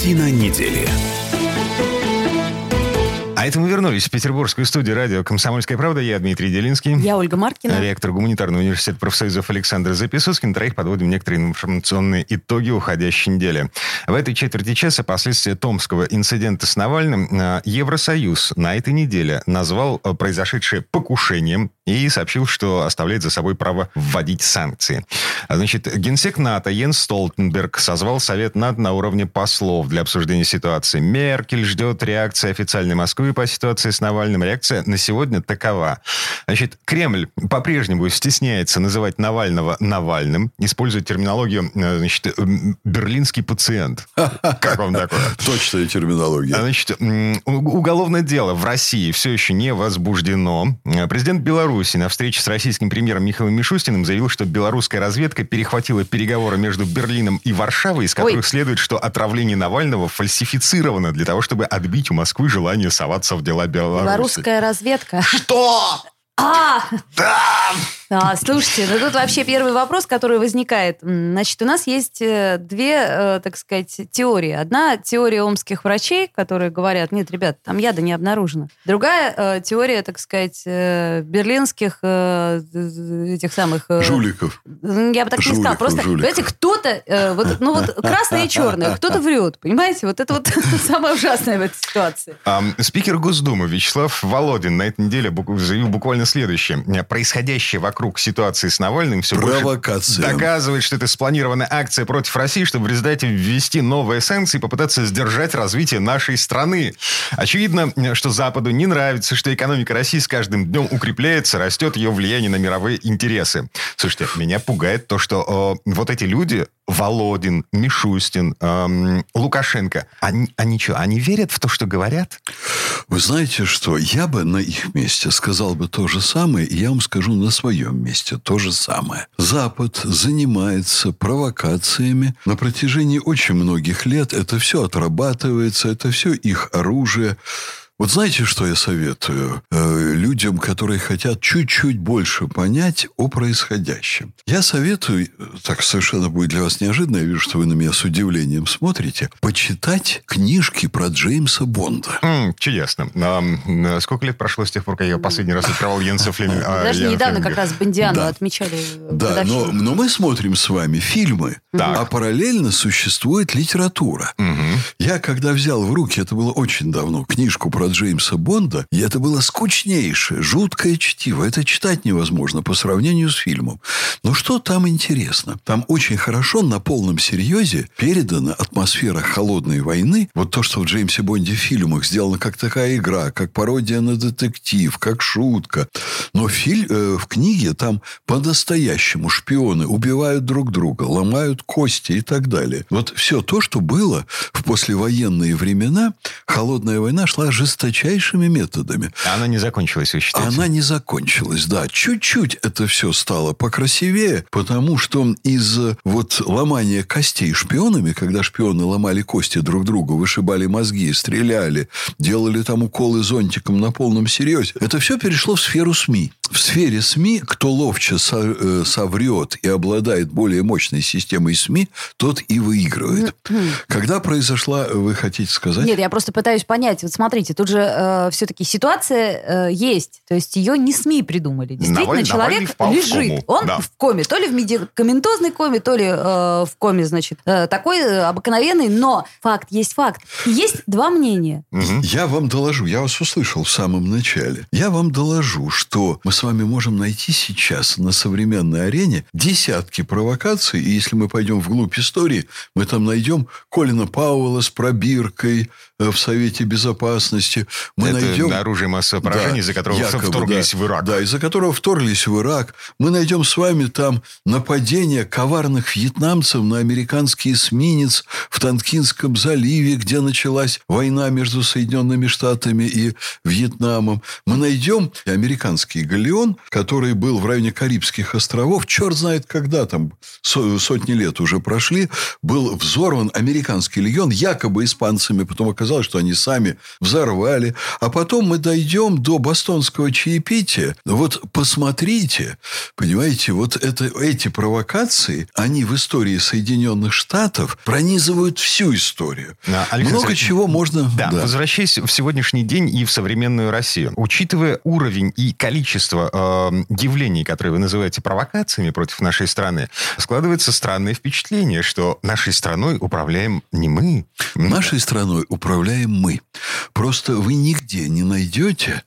Картина недели. А это мы вернулись в петербургскую студию радио «Комсомольская правда». Я Дмитрий Делинский. Я Ольга Маркина. Ректор гуманитарного университета профсоюзов Александр Записоцкий. Троих подводим некоторые информационные итоги уходящей недели. В этой четверти часа последствия томского инцидента с Навальным э, Евросоюз на этой неделе назвал э, произошедшее покушением и сообщил, что оставляет за собой право вводить санкции. Значит, генсек НАТО Йенс Столтенберг созвал Совет НАТО на уровне послов для обсуждения ситуации. Меркель ждет реакции официальной Москвы по ситуации с Навальным. Реакция на сегодня такова. Значит, Кремль по-прежнему стесняется называть Навального Навальным, использует терминологию, э, значит, э, берлинский пациент. Как вам такое? Точная терминология. Значит, уголовное дело в России все еще не возбуждено. Президент Беларуси на встрече с российским премьером Михаилом Мишустиным заявил, что белорусская разведка перехватила переговоры между Берлином и Варшавой, из которых Ой. следует, что отравление Навального фальсифицировано для того, чтобы отбить у Москвы желание соваться соваться в дела Беларуси. Белорусская разведка. Что? А! Да! А, слушайте, ну тут вообще первый вопрос, который возникает. Значит, у нас есть э, две, э, так сказать, теории. Одна теория омских врачей, которые говорят, нет, ребят, там яда не обнаружено. Другая э, теория, так сказать, берлинских этих самых... Жуликов. Я бы так Жуликов, не сказала. Просто, жуликов. понимаете, кто-то, вот, ну вот красное и черное, кто-то врет, понимаете? Вот это вот самое ужасное в этой ситуации. Спикер Госдумы Вячеслав Володин на этой неделе заявил буквально следующее. Происходящее вокруг вокруг ситуации с Навальным все больше доказывает, что это спланированная акция против России, чтобы в результате ввести новые санкции и попытаться сдержать развитие нашей страны. Очевидно, что Западу не нравится, что экономика России с каждым днем укрепляется, растет ее влияние на мировые интересы. Слушайте, меня пугает то, что э, вот эти люди, Володин, Мишустин, эм, Лукашенко, они, они что, они верят в то, что говорят? Вы знаете что, я бы на их месте сказал бы то же самое, и я вам скажу на своем месте то же самое. Запад занимается провокациями на протяжении очень многих лет. Это все отрабатывается, это все их оружие. Вот знаете, что я советую э, людям, которые хотят чуть-чуть больше понять о происходящем? Я советую, так совершенно будет для вас неожиданно, я вижу, что вы на меня с удивлением смотрите, почитать книжки про Джеймса Бонда. Mm, чудесно. А, сколько лет прошло с тех пор, как я последний раз открывал Йенса Флеминга? Даже недавно как раз Бондиану да. отмечали. Да, но, но мы смотрим с вами фильмы, так. а параллельно существует литература. Угу. Я, когда взял в руки, это было очень давно, книжку про Джеймса Бонда, и это было скучнейшее, жуткое чтиво. Это читать невозможно по сравнению с фильмом. Но что там интересно? Там очень хорошо на полном серьезе передана атмосфера холодной войны. Вот то, что в Джеймсе Бонде фильмах сделано как такая игра, как пародия на детектив, как шутка. Но филь, э, в книге там по-настоящему шпионы убивают друг друга, ломают кости и так далее. Вот все то, что было в послевоенные времена, холодная война шла жестоко жесточайшими методами. Она не закончилась, вы считаете? Она не закончилась, да. Чуть-чуть это все стало покрасивее, потому что из вот ломания костей шпионами, когда шпионы ломали кости друг другу, вышибали мозги, стреляли, делали там уколы зонтиком на полном серьезе, это все перешло в сферу СМИ. В сфере СМИ, кто ловче э, соврет и обладает более мощной системой СМИ, тот и выигрывает. Когда произошла, вы хотите сказать? Нет, я просто пытаюсь понять. Вот смотрите, тут же э, все-таки ситуация э, есть. То есть ее не СМИ придумали. Действительно, Наваль, человек лежит. В Он да. в коме. То ли в медикаментозной коме, то ли э, в коме, значит, э, такой э, обыкновенный. Но факт есть факт. Есть два мнения. Угу. Я вам доложу. Я вас услышал в самом начале. Я вам доложу, что мы с вами можем найти сейчас на современной арене десятки провокаций. И если мы пойдем вглубь истории, мы там найдем Колина Пауэлла с пробиркой э, в Совете Безопасности, Сочи мы Это найдем... оружие массового поражения, да, из-за которого якобы, вторглись да, в Ирак. Да, из-за которого вторглись в Ирак. Мы найдем с вами там нападение коварных вьетнамцев на американский эсминец в Танкинском заливе, где началась война между Соединенными Штатами и Вьетнамом. Мы найдем американский галеон, который был в районе Карибских островов, черт знает когда, там сотни лет уже прошли, был взорван американский легион, якобы испанцами, потом оказалось, что они сами взорвали. А потом мы дойдем до бостонского чаепития. Вот посмотрите, понимаете, вот это, эти провокации, они в истории Соединенных Штатов пронизывают всю историю. Да, Много чего можно... Да, да, возвращаясь в сегодняшний день и в современную Россию. Учитывая уровень и количество э, явлений, которые вы называете провокациями против нашей страны, складывается странное впечатление, что нашей страной управляем не мы. Нашей страной управляем мы. Просто вы нигде не найдете,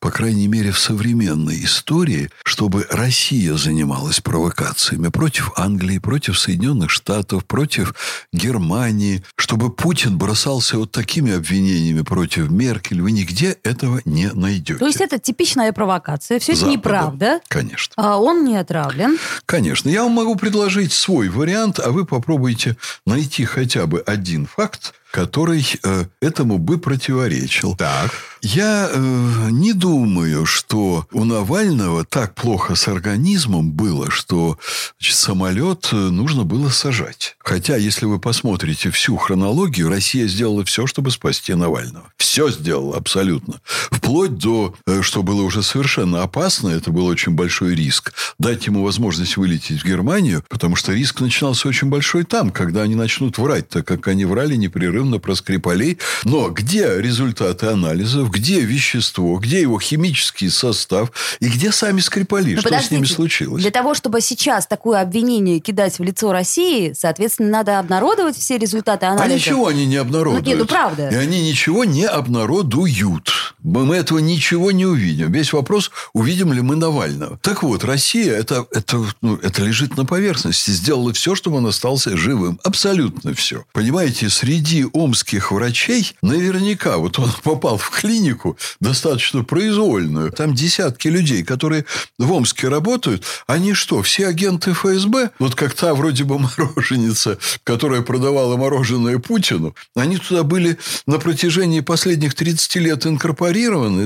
по крайней мере в современной истории, чтобы Россия занималась провокациями против Англии, против Соединенных Штатов, против Германии, чтобы Путин бросался вот такими обвинениями против Меркель. Вы нигде этого не найдете. То есть это типичная провокация. Все Запада. это неправда. Конечно. А он не отравлен. Конечно. Я вам могу предложить свой вариант, а вы попробуйте найти хотя бы один факт, который э, этому бы противоречил. Так. Я э, не думаю, что у Навального так плохо с организмом было, что значит, самолет э, нужно было сажать. Хотя, если вы посмотрите всю хронологию, Россия сделала все, чтобы спасти Навального. Все сделала абсолютно. Вплоть до, э, что было уже совершенно опасно, это был очень большой риск, дать ему возможность вылететь в Германию, потому что риск начинался очень большой там, когда они начнут врать, так как они врали непрерывно про Скрипалей. Но где результаты анализов? где вещество, где его химический состав и где сами Скрипали, Но ну, что с ними случилось. Для того, чтобы сейчас такое обвинение кидать в лицо России, соответственно, надо обнародовать все результаты анализа. А ничего они не обнародуют. Ну, нет, ну правда. И они ничего не обнародуют. Мы этого ничего не увидим. Весь вопрос, увидим ли мы Навального. Так вот, Россия, это, это, ну, это лежит на поверхности, сделала все, чтобы он остался живым. Абсолютно все. Понимаете, среди омских врачей наверняка, вот он попал в клинику, достаточно произвольную. Там десятки людей, которые в Омске работают. Они что, все агенты ФСБ? Вот как та вроде бы мороженица, которая продавала мороженое Путину. Они туда были на протяжении последних 30 лет инкорпорированы,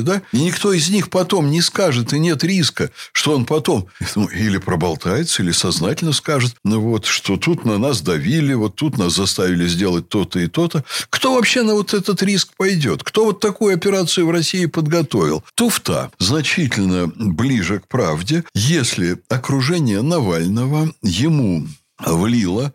да? И никто из них потом не скажет, и нет риска, что он потом ну, или проболтается, или сознательно скажет, ну вот, что тут на нас давили, вот тут нас заставили сделать то-то и то-то. Кто вообще на вот этот риск пойдет? Кто вот такую операцию в России подготовил. Туфта значительно ближе к правде, если окружение Навального ему влило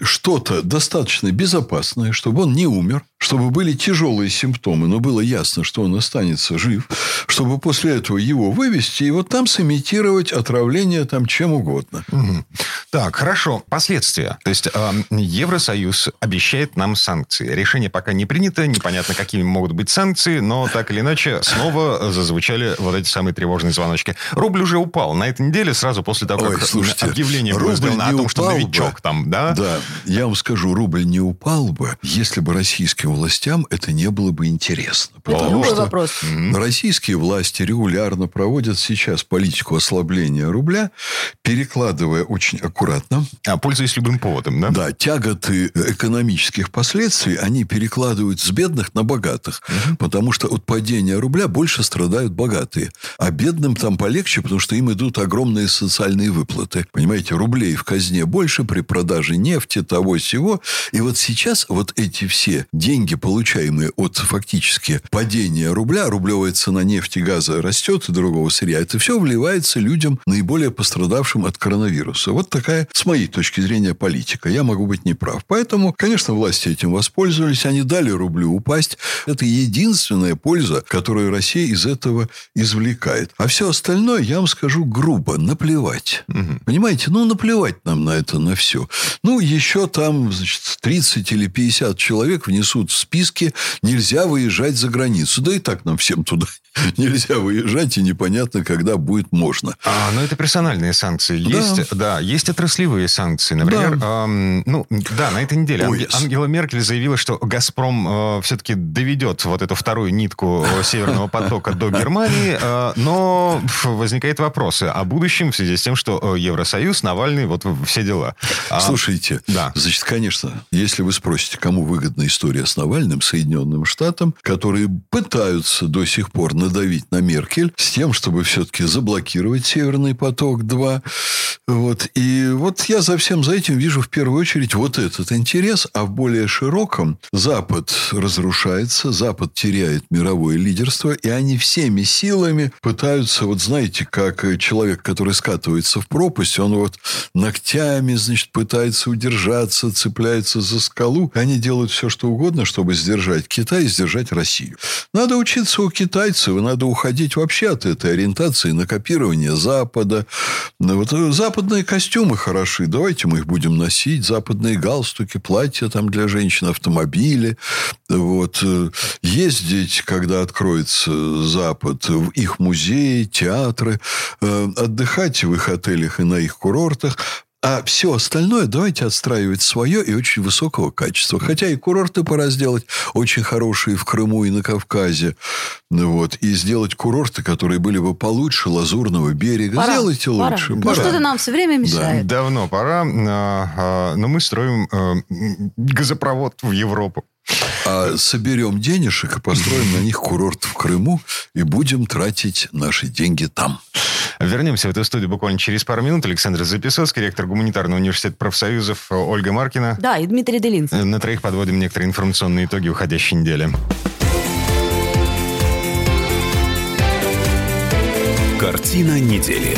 что-то достаточно безопасное, чтобы он не умер, чтобы были тяжелые симптомы, но было ясно, что он останется жив, чтобы после этого его вывести и вот там сымитировать отравление там чем угодно. Угу. Так, хорошо. Последствия. То есть э, Евросоюз обещает нам санкции. Решение пока не принято, непонятно, какими могут быть санкции, но так или иначе снова зазвучали вот эти самые тревожные звоночки. Рубль уже упал. На этой неделе сразу после того, Ой, как слушайте, объявление было сделано о том, что новичок бы. там, да? Да, я вам скажу, рубль не упал бы, если бы российским властям это не было бы интересно. Потому что вопрос. российские власти регулярно проводят сейчас политику ослабления рубля, перекладывая очень аккуратно. А пользуясь любым поводом, да? Да, тяготы экономических последствий они перекладывают с бедных на богатых. Угу. Потому что от падения рубля больше страдают богатые. А бедным там полегче, потому что им идут огромные социальные выплаты. Понимаете, рублей в казне больше при продаже нефти, того всего. И вот сейчас вот эти все деньги, получаемые от фактически падения рубля, рублевая цена нефти, газа растет и другого сырья, это все вливается людям, наиболее пострадавшим от коронавируса. Вот такая, с моей точки зрения, политика. Я могу быть неправ. Поэтому, конечно, власти этим воспользовались. Они дали рублю упасть. Это единственная польза, которую Россия из этого извлекает. А все остальное, я вам скажу грубо, наплевать. Угу. Понимаете? Ну, наплевать нам на это, на все. Ну, еще там, значит, 30 или 50 человек внесут в списки «нельзя выезжать за границу». Да и так нам всем туда нельзя выезжать, и непонятно, когда будет можно. А, но это персональные санкции. Есть, да. да, есть отраслевые санкции. Например, да. Эм, ну, да, на этой неделе Ой. Ангела Меркель заявила, что «Газпром» э, все-таки доведет вот эту вторую нитку Северного потока до Германии, э, но возникает вопросы о будущем в связи с тем, что э, Евросоюз, Навальный, вот все дела. А, Да. значит, конечно, если вы спросите, кому выгодна история с Навальным, Соединенным Штатам, которые пытаются до сих пор надавить на Меркель с тем, чтобы все-таки заблокировать Северный поток-2. Вот. И вот я за всем за этим вижу в первую очередь вот этот интерес, а в более широком Запад разрушается, Запад теряет мировое лидерство, и они всеми силами пытаются, вот знаете, как человек, который скатывается в пропасть, он вот ногтями, значит, пытается удержаться, цепляется за скалу. Они делают все, что угодно, чтобы сдержать Китай и сдержать Россию. Надо учиться у китайцев, надо уходить вообще от этой ориентации на копирование Запада. Вот западные костюмы хороши, давайте мы их будем носить. Западные галстуки, платья там для женщин, автомобили. Вот. Ездить, когда откроется Запад, в их музеи, театры, э, отдыхать в их отелях и на их курортах, а все остальное давайте отстраивать свое и очень высокого качества. Хотя и курорты пора сделать очень хорошие в Крыму и на Кавказе. Вот. И сделать курорты, которые были бы получше Лазурного берега. Пора. Сделайте пора. лучше. Но что-то нам все время мешает. Да. Давно пора. А, а, но мы строим а, газопровод в Европу. А соберем денежек и построим на них курорт в Крыму и будем тратить наши деньги там. Вернемся в эту студию буквально через пару минут. Александр Записовский, ректор гуманитарного университета профсоюзов, Ольга Маркина. Да, и Дмитрий Делинский. На троих подводим некоторые информационные итоги уходящей недели. Картина недели.